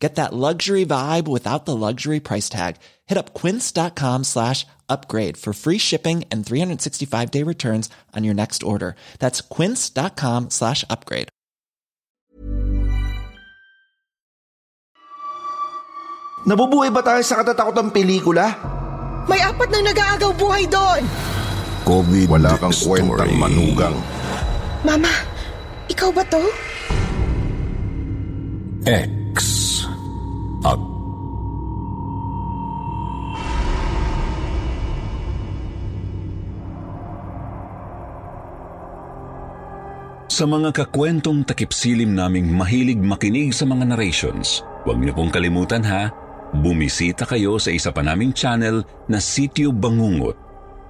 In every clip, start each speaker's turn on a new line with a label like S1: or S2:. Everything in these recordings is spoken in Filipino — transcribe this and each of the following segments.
S1: Get that luxury vibe without the luxury price tag. Hit up quince.com slash upgrade for free shipping and 365 day returns on your next order. That's quince.com slash upgrade.
S2: Nabubuhay ba tayo sa katatakotang pelikula?
S3: May apat na nag-aagaw buhay doon.
S4: COVID
S2: Wala kang
S4: story.
S2: kwentang manugang.
S3: Mama, ikaw ba to?
S4: X. At Sa mga kakwentong takipsilim naming mahilig makinig sa mga narrations, huwag niyo pong kalimutan ha, bumisita kayo sa isa pa naming channel na Sityo Bangungot.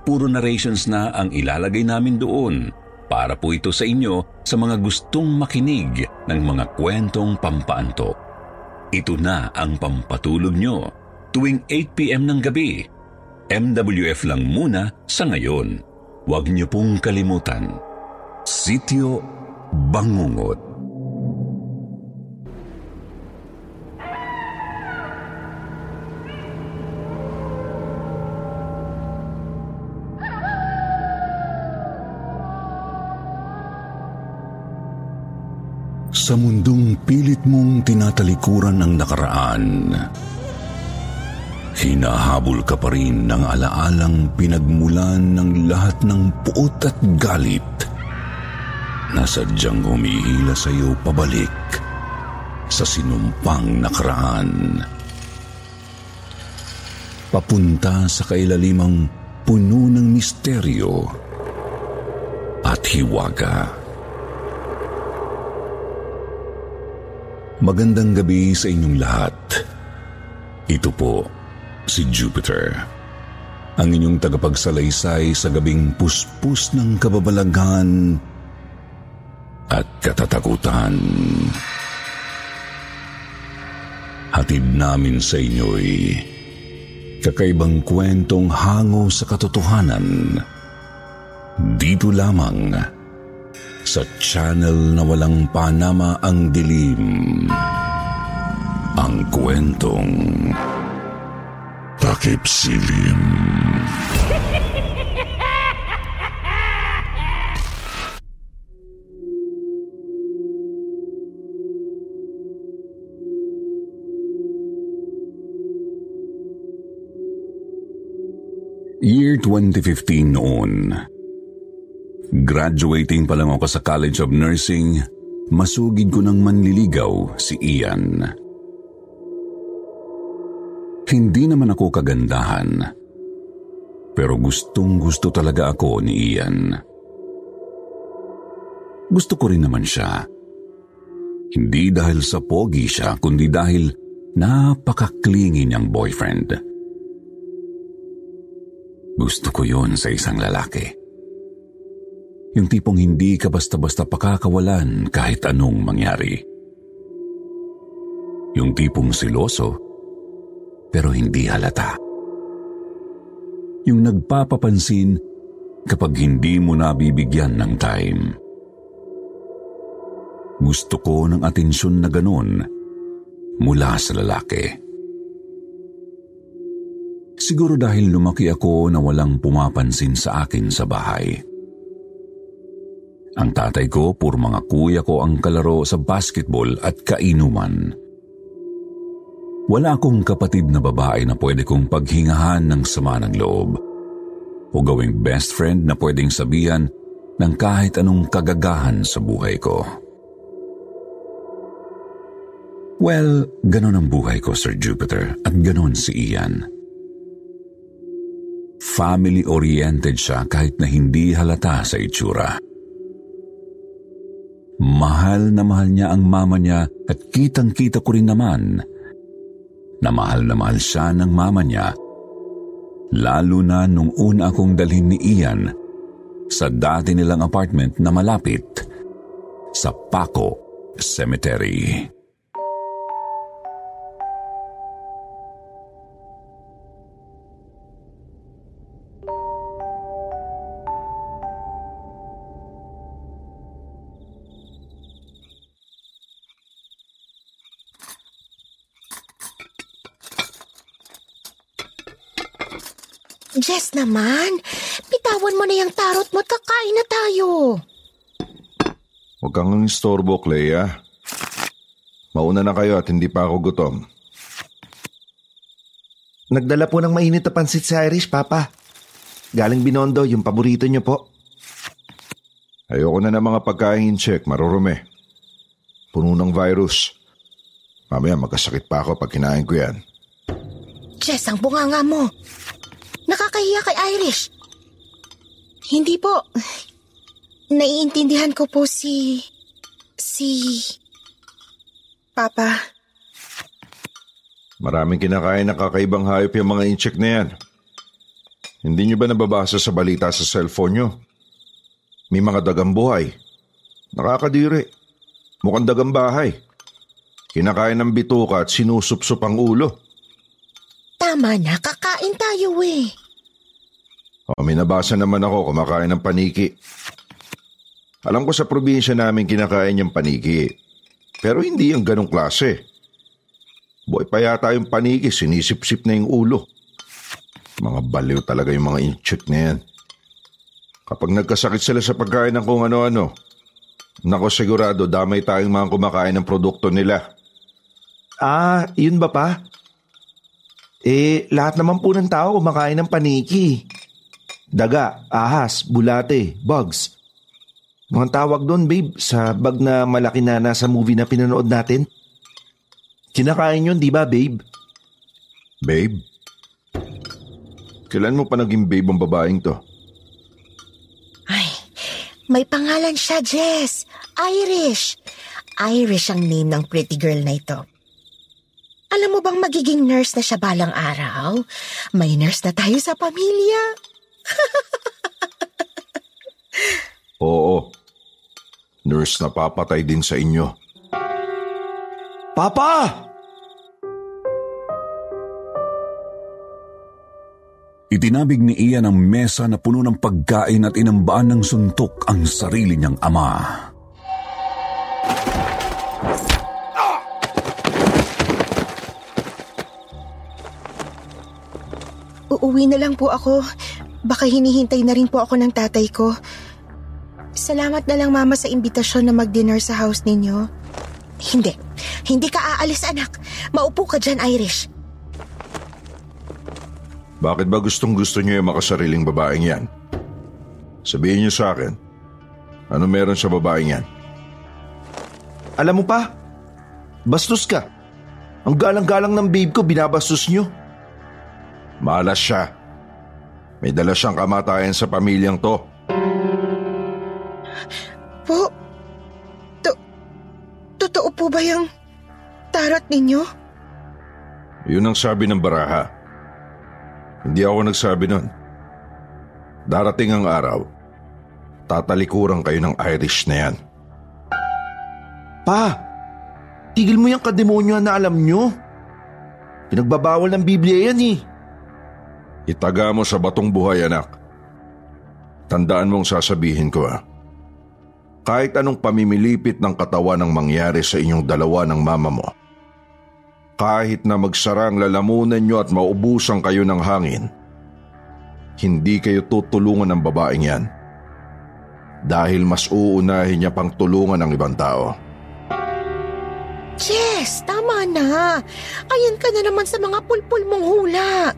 S4: Puro narrations na ang ilalagay namin doon para po ito sa inyo sa mga gustong makinig ng mga kwentong pampaanto. Ito na ang pampatulog nyo tuwing 8pm ng gabi. MWF lang muna sa ngayon. Huwag niyo pong kalimutan. Sityo Bangungot. Sa mundong pilit mong tinatalikuran ang nakaraan, hinahabol ka pa rin ng alaalang pinagmulan ng lahat ng puot at galit na sadyang humihila sa iyo pabalik sa sinumpang nakaraan. Papunta sa kailalimang puno ng misteryo at hiwaga. Magandang gabi sa inyong lahat. Ito po si Jupiter. Ang inyong tagapagsalaysay sa gabing puspus ng kababalaghan at katatakutan. Hatid namin sa inyo'y kakaibang kwentong hango sa katotohanan. Dito lamang sa channel na walang panama ang dilim. Ang kwentong Takip Silim. Year 2015 noon. Graduating pa lang ako sa College of Nursing, masugid ko ng manliligaw si Ian. Hindi naman ako kagandahan, pero gustong gusto talaga ako ni Ian. Gusto ko rin naman siya. Hindi dahil sa pogi siya, kundi dahil napaka-clingy niyang boyfriend. Gusto ko yon sa isang lalaki. Yung tipong hindi ka basta-basta pakakawalan kahit anong mangyari. Yung tipong siloso, pero hindi halata. Yung nagpapapansin kapag hindi mo nabibigyan ng time. Gusto ko ng atensyon na ganun mula sa lalaki. Siguro dahil lumaki ako na walang pumapansin sa akin sa bahay. Ang tatay ko, puro mga kuya ko ang kalaro sa basketball at kainuman. Wala akong kapatid na babae na pwede kong paghingahan ng sama ng loob o gawing best friend na pwedeng sabihan ng kahit anong kagagahan sa buhay ko. Well, ganon ang buhay ko, Sir Jupiter, at ganon si Ian. Family-oriented siya kahit na hindi halata sa itsura. Mahal na mahal niya ang mama niya at kitang-kita ko rin naman na mahal na mahal siya ng mama niya lalo na nung una akong dalhin ni Ian sa dati nilang apartment na malapit sa Paco Cemetery.
S3: Naman, bitawan mo na yung tarot mo at kakain na tayo.
S2: Huwag kang istorbo, Clea. Mauna na kayo at hindi pa ako gutom.
S5: Nagdala po ng mainit na pansit si Irish, Papa. Galing Binondo, yung paborito niyo po.
S2: Ayoko na ng mga pagkain check, marurumi. Puno ng virus. Mamaya magkasakit pa ako pag kinain ko yan.
S3: Jess, ang bunganga mo. Nakakahiya kay Irish. Hindi po. Naiintindihan ko po si... si... Papa.
S2: Maraming kinakain na kakaibang hayop yung mga incheck na yan. Hindi nyo ba nababasa sa balita sa cellphone nyo? May mga dagang buhay. Nakakadiri. Mukhang dagang bahay. Kinakain ng bituka at sinusupsup ang ulo.
S3: Tama na, kakain tayo eh.
S2: O, may nabasa naman ako kumakain ng paniki. Alam ko sa probinsya namin kinakain yung paniki. Pero hindi yung ganong klase. Boy pa yata yung paniki, sinisip-sip na yung ulo. Mga baliw talaga yung mga inchik na yan. Kapag nagkasakit sila sa pagkain ng kung ano-ano, nako sigurado damay tayong mga kumakain ng produkto nila.
S5: Ah, yun ba pa? Eh, lahat naman po ng tao kumakain ng paniki. Daga, ahas, bulate, bugs. Mga tawag doon, babe, sa bag na malaki na nasa movie na pinanood natin. Kinakain yun, di ba, babe?
S2: Babe? Kailan mo pa naging babe ang babaeng to?
S3: Ay, may pangalan siya, Jess. Irish. Irish ang name ng pretty girl na ito. Alam mo bang magiging nurse na siya balang araw? May nurse na tayo sa pamilya.
S2: Oo. Nurse na papatay din sa inyo.
S5: Papa!
S4: Itinabig ni Ian ang mesa na puno ng pagkain at inambaan ng suntok ang sarili niyang ama.
S3: Uuwi na lang po ako. Baka hinihintay na rin po ako ng tatay ko. Salamat na lang mama sa imbitasyon na mag-dinner sa house ninyo. Hindi. Hindi ka aalis anak. Maupo ka dyan, Irish.
S2: Bakit ba gustong gusto niyo yung makasariling babaeng yan? Sabihin niyo sa akin, ano meron sa babaeng yan?
S5: Alam mo pa, bastos ka. Ang galang-galang ng babe ko, binabastos nyo.
S2: Malas siya. May dala siyang kamatayan sa pamilyang to.
S3: Po, to, totoo po ba yung tarot ninyo?
S2: Yun ang sabi ng baraha. Hindi ako nagsabi nun. Darating ang araw, tatalikuran kayo ng Irish na yan.
S5: Pa, tigil mo yung kademonyo na alam nyo. Pinagbabawal ng Biblia yan eh.
S2: Itaga mo sa batong buhay anak. Tandaan mong sasabihin ko ah. Kahit anong pamimilipit ng katawan ang mangyari sa inyong dalawa ng mama mo, kahit na magsarang lalamunan nyo at maubusan kayo ng hangin, hindi kayo tutulungan ng babaeng yan. Dahil mas uunahin niya pang tulungan ng ibang tao.
S3: Jess, tama na. Ayan ka na naman sa mga pulpul mong hula.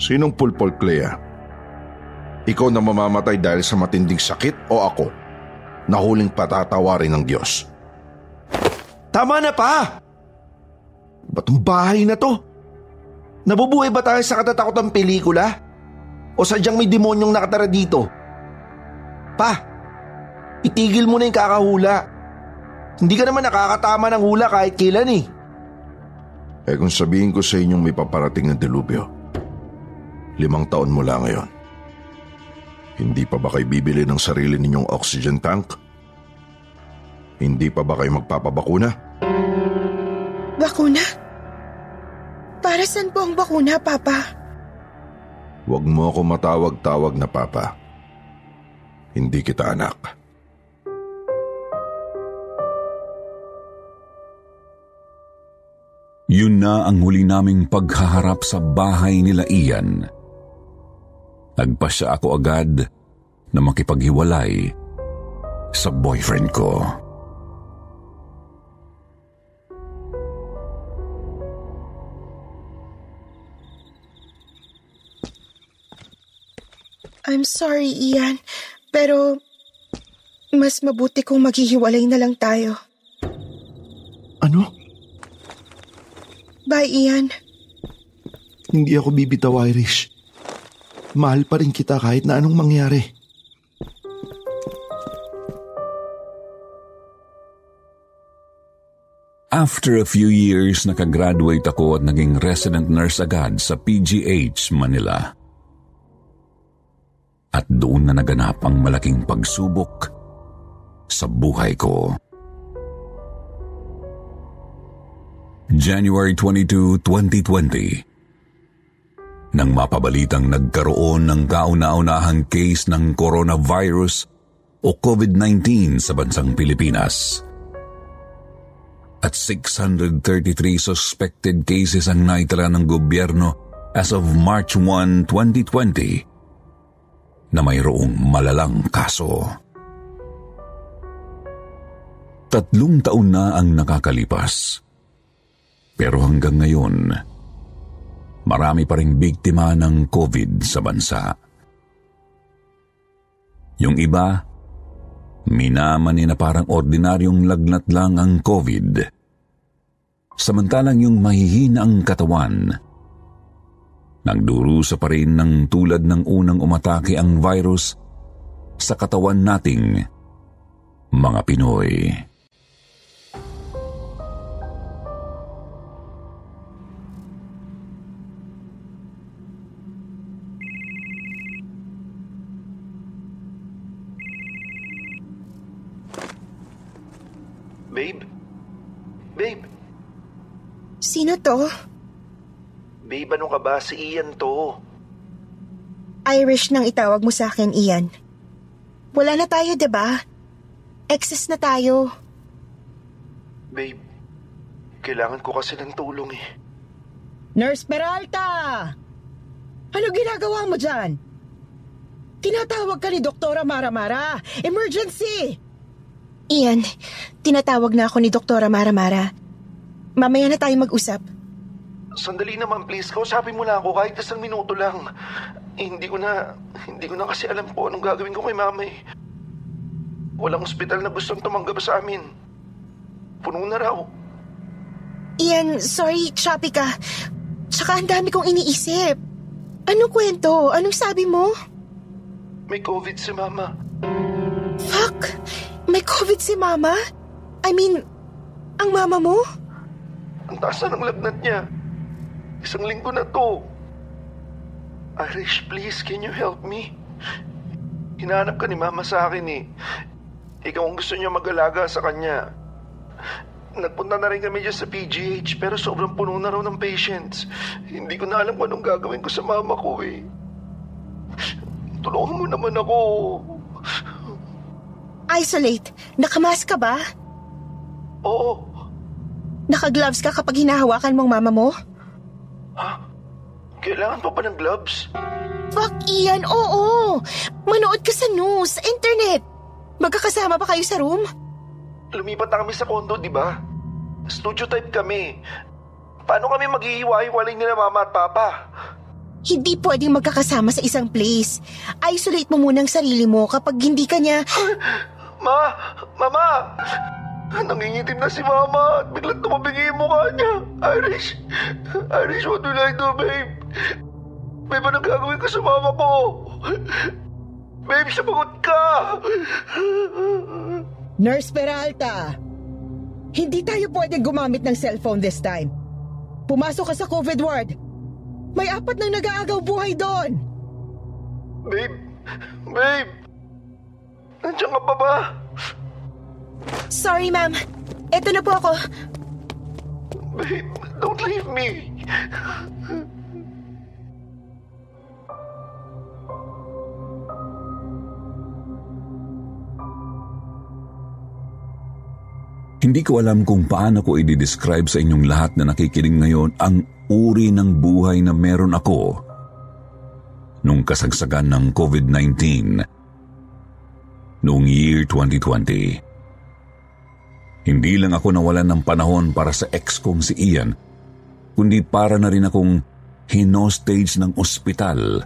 S2: Sinong pulpol, Clea? Ikaw na mamamatay dahil sa matinding sakit o ako na huling patatawarin ng Diyos?
S5: Tama na pa! Ba't ang bahay na to? Nabubuhay ba tayo sa katatakotang pelikula? O sadyang may demonyong nakatara dito? Pa, itigil mo na yung kakahula. Hindi ka naman nakakatama ng hula kahit kailan eh.
S2: Eh kung sabihin ko sa inyong may paparating na delubyo, limang taon mula ngayon,
S6: Hindi pa ba kayo bibili ng sarili ninyong oxygen tank? Hindi pa ba kayo magpapabakuna?
S3: Bakuna? Para saan po ang bakuna, Papa?
S6: Huwag mo ako matawag-tawag na papa. Hindi kita anak.
S4: Yun na ang huli naming paghaharap sa bahay nila Ian. Nagpasya ako agad na makipaghiwalay sa boyfriend ko.
S3: I'm sorry, Ian. Pero mas mabuti kung maghihiwalay na lang tayo.
S2: Ano?
S3: Bye, Ian.
S2: Hindi ako bibitaw, Irish. Mahal pa rin kita kahit na anong mangyari.
S4: After a few years, nakagraduate ako at naging resident nurse agad sa PGH Manila. At doon na naganap ang malaking pagsubok sa buhay ko. January 22, 2020 Nang mapabalitang nagkaroon ng kauna-unahang case ng coronavirus o COVID-19 sa bansang Pilipinas. At 633 suspected cases ang naitala ng gobyerno as of March 1, 2020 na mayroong malalang kaso. Tatlong taon na ang nakakalipas. Pero hanggang ngayon, marami pa ring biktima ng COVID sa bansa. Yung iba, minamani na parang ordinaryong lagnat lang ang COVID. Samantalang yung mahihina ang katawan, nagdurusa pa rin ng tulad ng unang umatake ang virus sa katawan nating mga Pinoy.
S3: To?
S2: Babe, ano ka ba? Si Ian to.
S3: Irish nang itawag mo sa akin, Ian. Wala na tayo, 'di ba? Excess na tayo.
S2: Babe, kailangan ko kasi ng tulong eh.
S7: Nurse Peralta! Ano ginagawa mo dyan? Tinatawag ka ni Doktora Maramara. Emergency!
S3: Ian, tinatawag na ako ni Doktora Maramara. Mamaya na tayo mag-usap.
S2: Sandali naman please, kausapin mo lang ako kahit isang minuto lang. Eh, hindi ko na, hindi ko na kasi alam po anong gagawin ko kay mama eh. Walang ospital na gustong tumanggap sa amin. Puno na raw.
S3: Ian, sorry, choppy ka. Tsaka ang dami kong iniisip. Anong kwento? Anong sabi mo?
S2: May COVID si mama.
S3: Fuck! May COVID si Mama? I mean, ang mama mo?
S2: Ang taas na ng lagnat niya. Isang linggo na to. Irish, please, can you help me? Hinahanap ka ni Mama sa akin eh. Ikaw ang gusto niya mag-alaga sa kanya. Nagpunta na rin kami dyan sa PGH pero sobrang puno na raw ng patients. Hindi ko na alam kung anong gagawin ko sa mama ko eh. Tulungan mo naman ako.
S3: Isolate. Nakamask ka ba?
S2: Oo.
S3: Nakagloves ka kapag hinahawakan mong mama mo?
S2: Kailangan pa ba ng gloves?
S3: Fuck, Ian, oo. Manood ka sa news, sa internet. Magkakasama pa kayo sa room?
S2: Lumipat na kami sa condo, di ba? Studio type kami. Paano kami maghihiwa-hiwalay nila mama at papa?
S3: Hindi pwedeng magkakasama sa isang place. Isolate mo muna ang sarili mo kapag hindi ka niya...
S2: Ma! Mama! Nangingitim na si Mama at biglang tumabingi yung mukha niya. Irish! Irish, what will I do, babe? Babe, anong gagawin ko sa mama ko? Babe, sumagot ka!
S7: Nurse Peralta! Hindi tayo pwedeng gumamit ng cellphone this time. Pumasok ka sa COVID ward. May apat nang nag-aagaw buhay doon.
S2: Babe,
S5: Babe! Nandiyan ka pa ba?
S3: Sorry, ma'am. Eto na po ako.
S5: Babe, don't leave me.
S4: Hindi ko alam kung paano ko i-describe sa inyong lahat na nakikinig ngayon ang uri ng buhay na meron ako nung kasagsagan ng COVID-19 noong year 2020. Hindi lang ako nawalan ng panahon para sa ex kong si Ian, kundi para na rin akong hinostage ng ospital.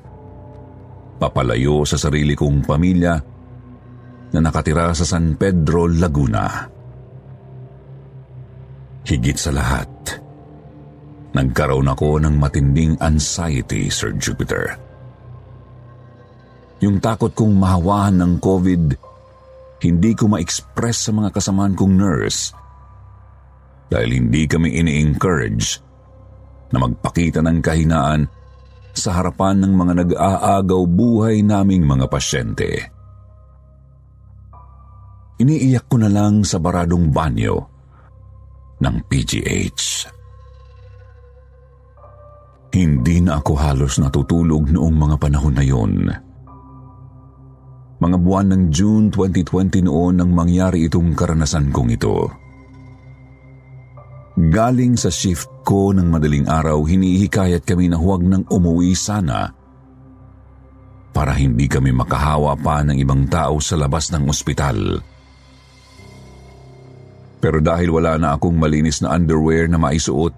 S4: Papalayo sa sarili kong pamilya na nakatira sa San Pedro, Laguna. Higit sa lahat, nagkaroon ako ng matinding anxiety, Sir Jupiter. Yung takot kong mahawahan ng COVID, hindi ko ma-express sa mga kasamaan kong nurse dahil hindi kami ini-encourage na magpakita ng kahinaan sa harapan ng mga nag-aagaw buhay naming mga pasyente. Iniiyak ko na lang sa baradong banyo ng PGH. Hindi na ako halos natutulog noong mga panahon na yon. Mga buwan ng June 2020 noon nang mangyari itong karanasan kong ito. Galing sa shift ko ng madaling araw, hinihikayat kami na huwag nang umuwi sana para hindi kami makahawa pa ng ibang tao sa labas ng ospital. Pero dahil wala na akong malinis na underwear na maisuot,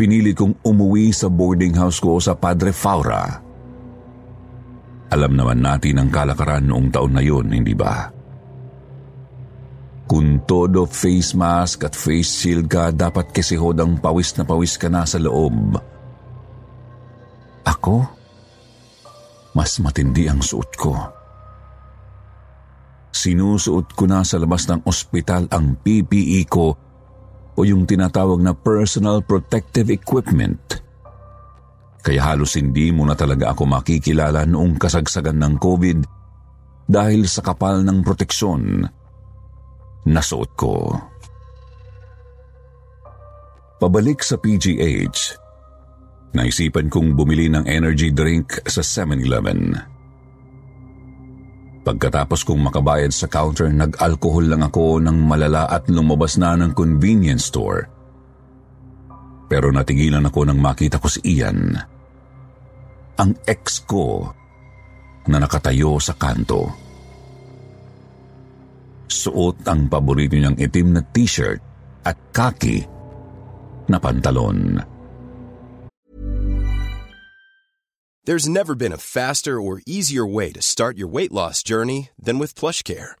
S4: pinili kong umuwi sa boarding house ko sa Padre Faura. Alam naman natin ang kalakaran noong taon na yun, hindi ba? Kung todo face mask at face shield ka, dapat kesihodang pawis na pawis ka na sa loob. Ako? Mas matindi ang suot ko. Sinusuot ko na sa labas ng ospital ang PPE ko o yung tinatawag na personal protective equipment. Kaya halos hindi mo na talaga ako makikilala noong kasagsagan ng COVID dahil sa kapal ng proteksyon na suot ko. Pabalik sa PGH, naisipan kong bumili ng energy drink sa 7-Eleven. Pagkatapos kong makabayad sa counter, nag-alkohol lang ako ng malala at lumabas na ng convenience store. Pero natigilan ako nang makita ko si Ian. Ang ex ko na nakatayo sa kanto. Suot ang paborito niyang itim na t-shirt at kaki na pantalon.
S8: There's never been a faster or easier way to start your weight loss journey than with PlushCare.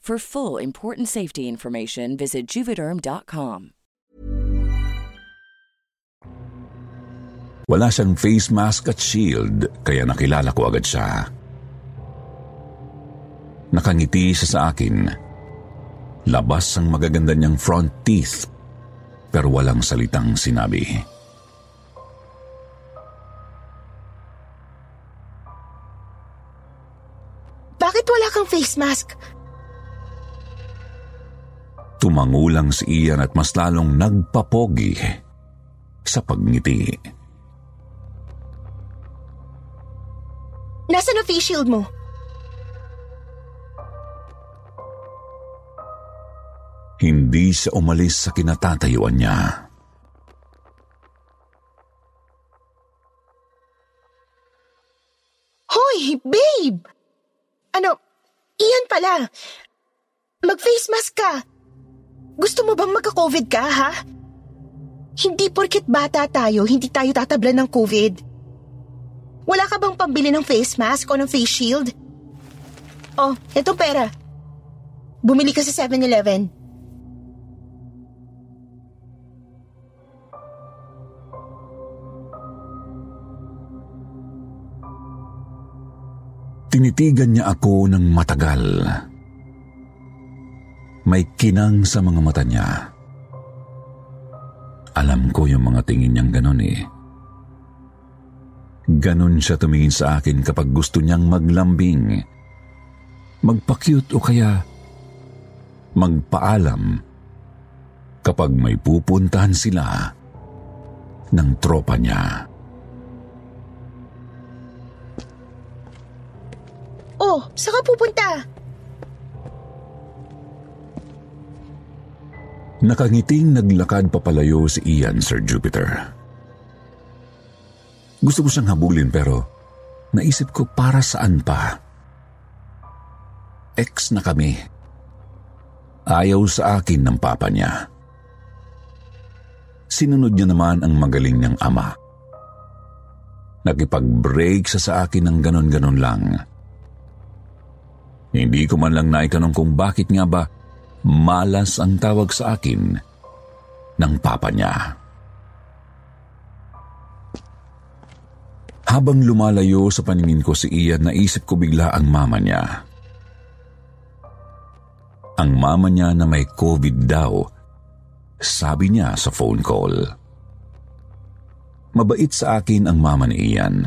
S9: For full important safety information, visit juvederm.com.
S4: Wala siyang face mask at shield, kaya nakilala ko agad siya. Nakangiti siya sa akin. Labas ang magaganda niyang front teeth pero walang salitang sinabi.
S3: Bakit wala kang face mask?
S4: Tumangulang si Ian at mas lalong nagpapogi sa pagngiti.
S3: Nasaan na face shield mo?
S4: Hindi siya umalis sa kinatatayuan niya.
S3: Hoy, babe! Ano, iyan pala. Mag-face mask ka. Gusto mo bang magka-COVID ka, ha? Hindi porket bata tayo, hindi tayo tatablan ng COVID. Wala ka bang pambili ng face mask o ng face shield? Oh, eto pera. Bumili ka sa 7-Eleven.
S4: Tinitigan niya ako ng matagal. May kinang sa mga mata niya. Alam ko yung mga tingin niyang ganon eh. Ganon siya tumingin sa akin kapag gusto niyang maglambing. Magpa-cute o kaya magpaalam kapag may pupuntahan sila ng tropa niya.
S3: Oh, saan ka pupunta?
S4: Nakangiting naglakad papalayo si Ian, Sir Jupiter. Gusto ko siyang habulin pero naisip ko para saan pa. Ex na kami. Ayaw sa akin ng papa niya. Sinunod niya naman ang magaling niyang ama. Nakipag-break sa sa akin ng ganon-ganon lang. Hindi ko man lang naitanong kung bakit nga ba malas ang tawag sa akin ng papa niya. Habang lumalayo sa paningin ko si Ian, naisip ko bigla ang mama niya. Ang mama niya na may COVID daw, sabi niya sa phone call. Mabait sa akin ang mama ni Ian.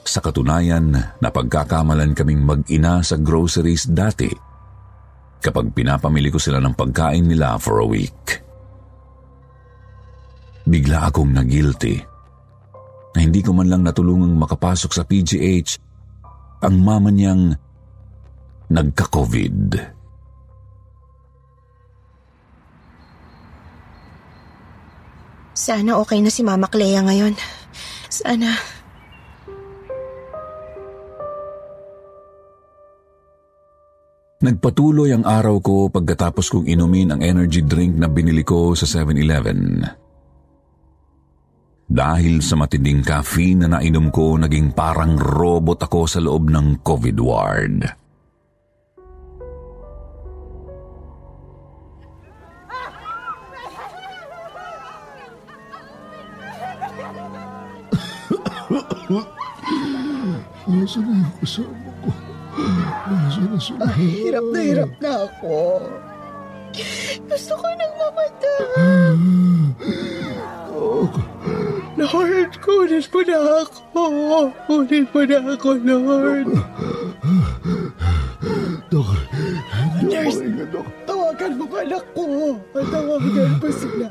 S4: Sa katunayan, napagkakamalan kaming mag-ina sa groceries dati kapag pinapamili ko sila ng pagkain nila for a week. Bigla akong nagilty na hindi ko man lang natulungang makapasok sa PGH ang mama niyang nagka-COVID.
S3: Sana okay na si Mama Clea ngayon. Sana.
S4: Nagpatuloy ang araw ko pagkatapos kong inumin ang energy drink na binili ko sa 7-Eleven. Dahil sa matinding caffeine na nainom ko, naging parang robot ako sa loob ng COVID ward.
S5: Nasaan na yung
S10: Ay, hirap na hirap na ako. Gusto ko nang mamatay. Lord, kunin mo na ako. Kunin mo na ako, Lord.
S5: Dok,
S10: Nurse. Tawagan mo ang anak ko. Tawagan pa sila.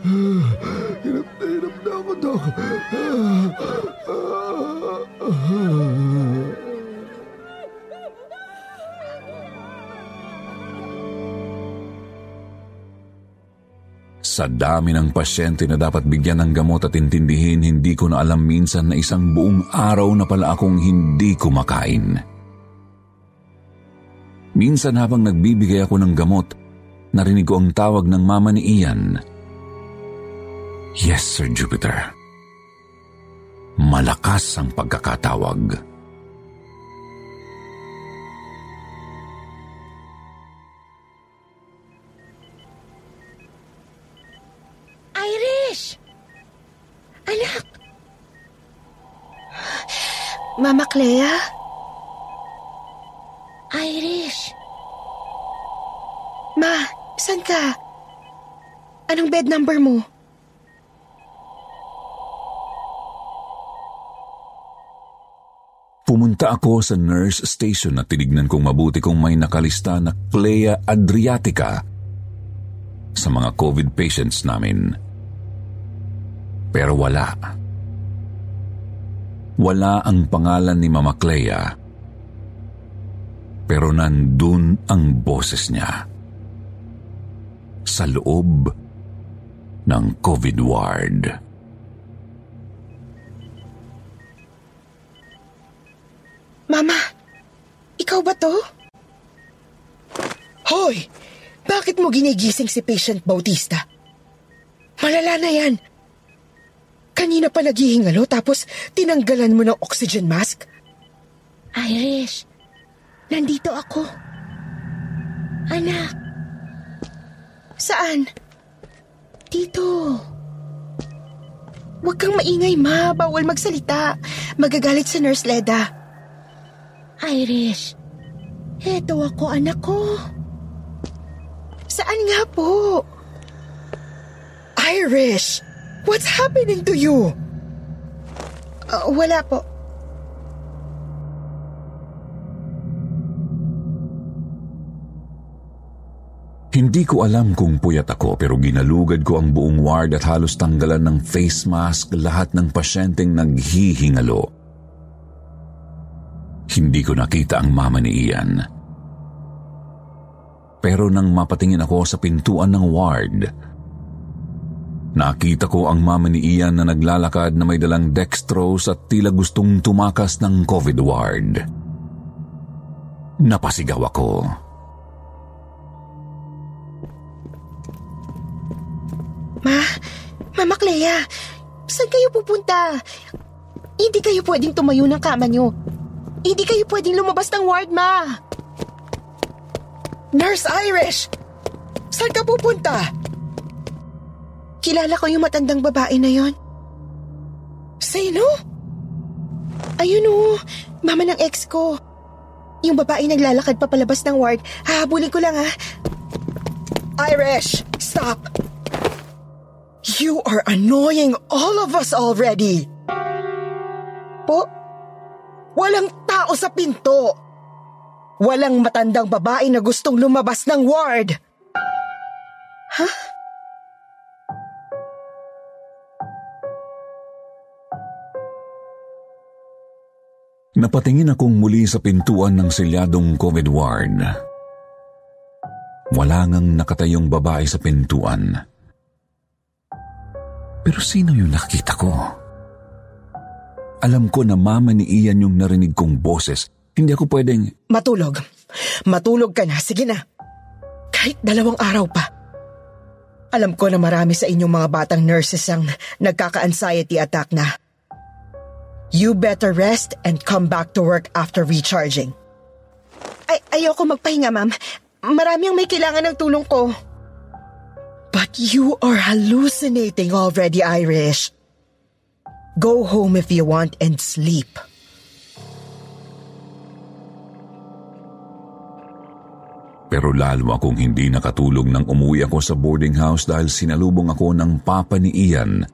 S5: Hirap na hirap na ako, Dok.
S4: Sa dami ng pasyente na dapat bigyan ng gamot at intindihin, hindi ko na alam minsan na isang buong araw na pala akong hindi kumakain. Minsan habang nagbibigay ako ng gamot, narinig ko ang tawag ng mama ni Ian. Yes, Sir Jupiter. Malakas ang pagkakatawag.
S3: Mama Clea? Irish. Ma, saan ka? Anong bed number mo?
S4: Pumunta ako sa nurse station at tinignan kong mabuti kung may nakalista na Clea Adriatica sa mga COVID patients namin. Pero wala. Wala ang pangalan ni Mama Clea. Pero nandun ang boses niya. Sa loob ng COVID ward.
S3: Mama, ikaw ba to?
S10: Hoy! Bakit mo ginigising si Patient Bautista? Malala na yan. Kanina pa naghihingalo tapos tinanggalan mo ng oxygen mask?
S3: Irish, nandito ako. Anak.
S10: Saan?
S3: Dito. Huwag kang maingay, ma. Bawal magsalita. Magagalit si Nurse Leda. Irish, eto ako, anak ko. Saan nga po?
S10: Irish! What's happening to you?
S3: Uh, wala po.
S4: Hindi ko alam kung puyat ako pero ginalugad ko ang buong ward at halos tanggalan ng face mask lahat ng pasyenteng naghihingalo. Hindi ko nakita ang mama ni Ian. Pero nang mapatingin ako sa pintuan ng ward, nakita ko ang mama ni Ian na naglalakad na may dalang dextrose at tila gustong tumakas ng COVID ward. Napasigaw ako.
S3: Ma, Mama Clea, saan kayo pupunta? Hindi kayo pwedeng tumayo ng kama nyo. Hindi kayo pwedeng lumabas ng ward, Ma.
S10: Nurse Irish! Saan ka pupunta?
S3: Kilala ko yung matandang babae na yon.
S10: Sino?
S3: Ayun o, mama ng ex ko. Yung babae naglalakad pa palabas ng ward. Hahabulin ko lang ha.
S10: Irish, stop! You are annoying all of us already!
S3: Po?
S10: Walang tao sa pinto! Walang matandang babae na gustong lumabas ng ward!
S3: Ha?
S4: Napatingin akong muli sa pintuan ng selyadong COVID ward. Wala ngang nakatayong babae sa pintuan. Pero sino yung nakita ko? Alam ko na mama ni Ian yung narinig kong boses. Hindi ako pwedeng...
S10: Matulog. Matulog ka na. Sige na. Kahit dalawang araw pa. Alam ko na marami sa inyong mga batang nurses ang nagkaka-anxiety attack na. You better rest and come back to work after recharging.
S3: Ay, ayoko magpahinga, ma'am. Marami ang may kailangan ng tulong ko.
S10: But you are hallucinating already, Irish. Go home if you want and sleep.
S4: Pero lalo akong hindi nakatulog nang umuwi ako sa boarding house dahil sinalubong ako ng papa ni Ian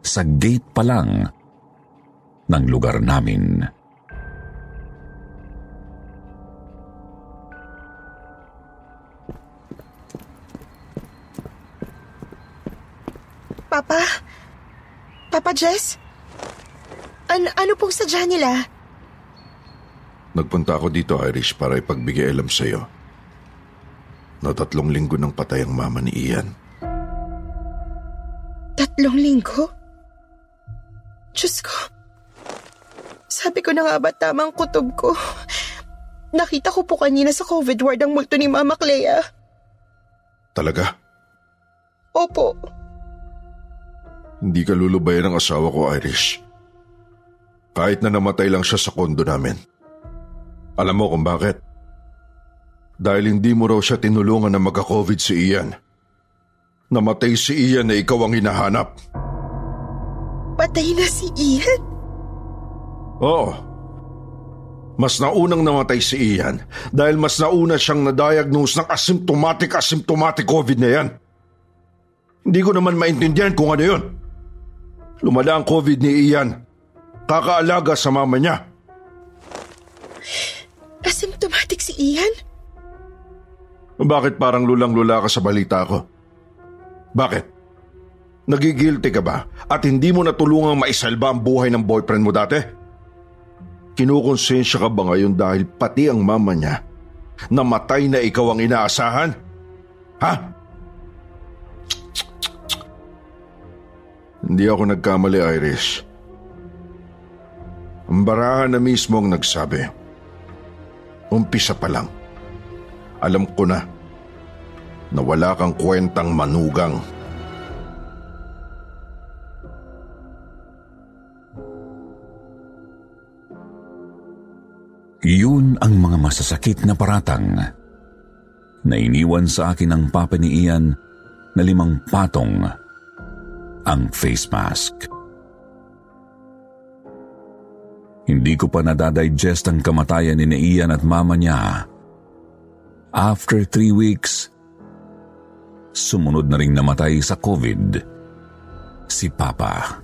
S4: sa gate pa lang ng lugar namin.
S3: Papa? Papa Jess? An- ano pong sadya nila?
S2: Nagpunta ako dito, Irish, para ipagbigay alam sa'yo. Na tatlong linggo nang patay ang mama ni Ian.
S3: Tatlong linggo? Diyos ko. Sabi ko na nga ba tamang kutob ko? Nakita ko po kanina sa COVID ward ang multo ni Mama Clea.
S2: Talaga?
S3: Opo.
S2: Hindi ka lulubayan ng asawa ko, Irish. Kahit na namatay lang siya sa kondo namin. Alam mo kung bakit? Dahil hindi mo raw siya tinulungan na magka-COVID si Ian. Namatay si Ian na ikaw ang hinahanap.
S3: Patay na si Ian?
S2: Oo. Mas naunang namatay si Ian dahil mas nauna siyang na-diagnose ng asymptomatic-asymptomatic COVID na yan. Hindi ko naman maintindihan kung ano yun. Lumala ang COVID ni Ian. Kakaalaga sa mama niya.
S3: Asymptomatic si Ian?
S2: Bakit parang lulang-lula ka sa balita ko? Bakit? Nagigilty ka ba at hindi mo natulungang maisalba ang buhay ng boyfriend mo dati? Kinukonsensya ka ba ngayon dahil pati ang mama niya namatay na ikaw ang inaasahan? Ha? Hindi ako nagkamali, Iris. Ang barahan na mismo ang nagsabi. Umpisa pa lang. Alam ko na na wala kang kwentang manugang.
S4: Yun ang mga masasakit na paratang na iniwan sa akin ng papa ni Ian na limang patong ang face mask. Hindi ko pa nadadigest ang kamatayan ni Ian at mama niya. After three weeks, sumunod na ring namatay sa COVID si Papa.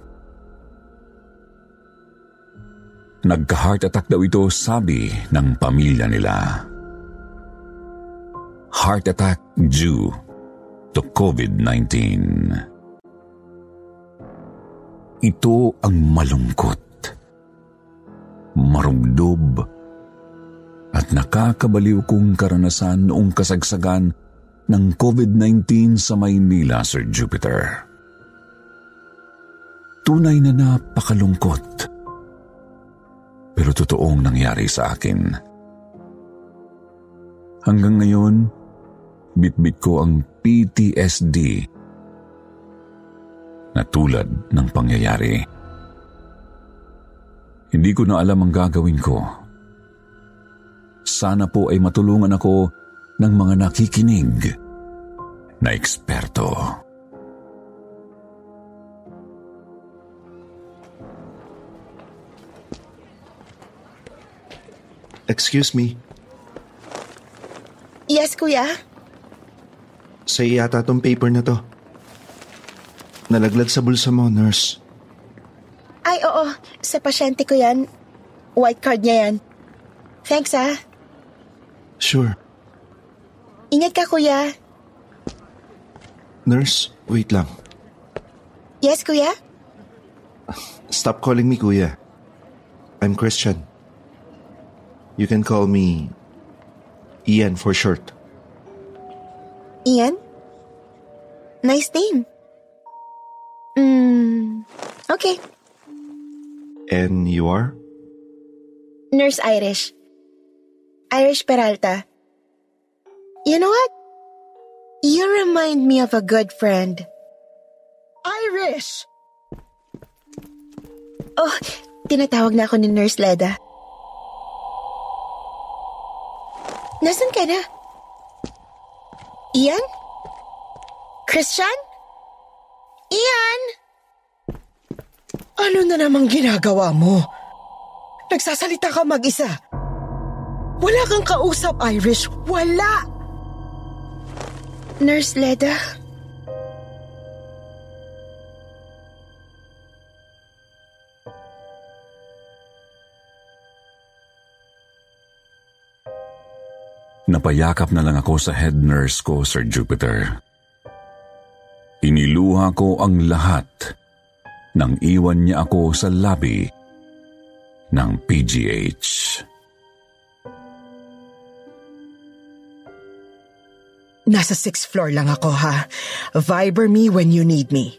S4: Nagka-heart attack daw ito sabi ng pamilya nila. Heart attack due to COVID-19. Ito ang malungkot, marugdob, at nakakabaliw kong karanasan noong kasagsagan ng COVID-19 sa Maynila, Sir Jupiter. Tunay na napakalungkot pero totoong nangyari sa akin. Hanggang ngayon, bitbit ko ang PTSD na tulad ng pangyayari. Hindi ko na alam ang gagawin ko. Sana po ay matulungan ako ng mga nakikinig na eksperto.
S5: Excuse me.
S3: Yes, kuya?
S5: Sa'yo yata tong paper na to. Nalaglag sa bulsa mo, nurse.
S3: Ay, oo. Sa pasyente ko yan. White card niya yan. Thanks, ah.
S5: Sure.
S3: Ingat ka, kuya.
S5: Nurse, wait lang.
S3: Yes, kuya?
S5: Stop calling me kuya. I'm Christian. You can call me Ian for short.
S3: Ian? Nice name. Hmm, okay.
S5: And you are?
S3: Nurse Irish. Irish Peralta. You know what? You remind me of a good friend.
S10: Irish!
S3: Oh, tinatawag na ako ni Nurse Leda. Nasaan ka na? Ian? Christian? Ian?
S10: Ano na namang ginagawa mo? Nagsasalita ka mag-isa. Wala kang kausap, Irish. Wala!
S3: Nurse Leda?
S4: Napayakap na lang ako sa head nurse ko, Sir Jupiter. Iniluha ko ang lahat nang iwan niya ako sa lobby ng PGH.
S10: Nasa sixth floor lang ako ha. Viber me when you need me.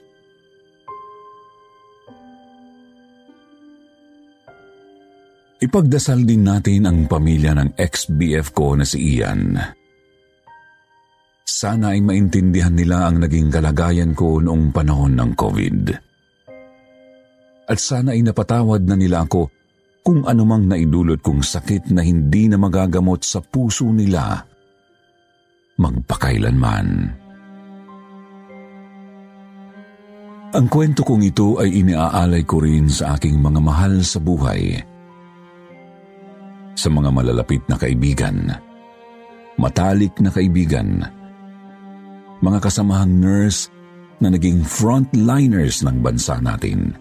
S4: Ipagdasal din natin ang pamilya ng ex-BF ko na si Ian. Sana ay maintindihan nila ang naging kalagayan ko noong panahon ng COVID. At sana ay napatawad na nila ako kung anumang naidulot kong sakit na hindi na magagamot sa puso nila magpakailanman. Ang kwento kong ito ay iniaalay ko rin sa aking mga mahal sa buhay – sa mga malalapit na kaibigan, matalik na kaibigan, mga kasamahang nurse na naging frontliners ng bansa natin,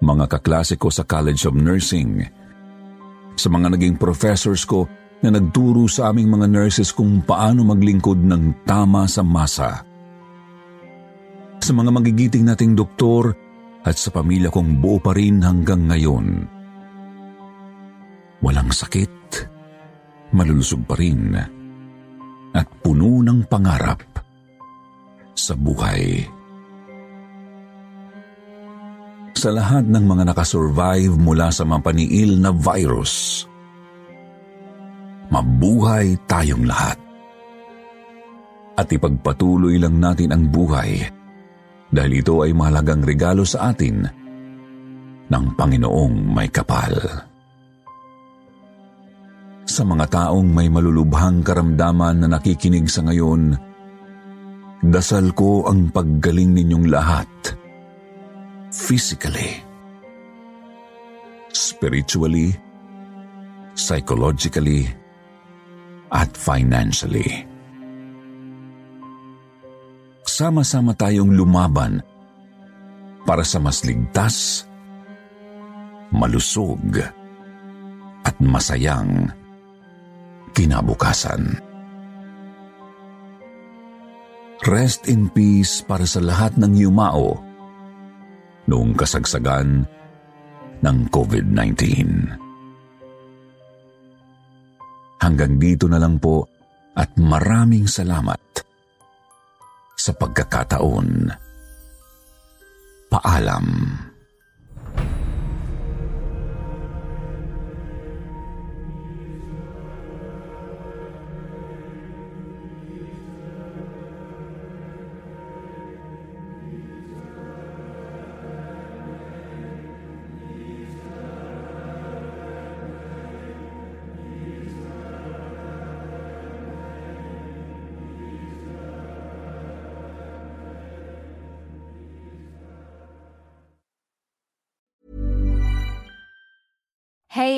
S4: mga kaklase ko sa College of Nursing, sa mga naging professors ko na nagturo sa aming mga nurses kung paano maglingkod ng tama sa masa, sa mga magigiting nating doktor at sa pamilya kong buo pa rin hanggang ngayon. Walang sakit, malulusog pa rin, at puno ng pangarap sa buhay. Sa lahat ng mga nakasurvive mula sa mapaniil na virus, mabuhay tayong lahat. At ipagpatuloy lang natin ang buhay dahil ito ay mahalagang regalo sa atin ng Panginoong may kapal. Sa mga taong may malulubhang karamdaman na nakikinig sa ngayon, dasal ko ang paggaling ninyong lahat. Physically, spiritually, psychologically, at financially sama-sama tayong lumaban para sa mas ligtas, malusog, at masayang kinabukasan. Rest in peace para sa lahat ng yumao noong kasagsagan ng COVID-19. Hanggang dito na lang po at maraming salamat sa pagkakataon. Paalam.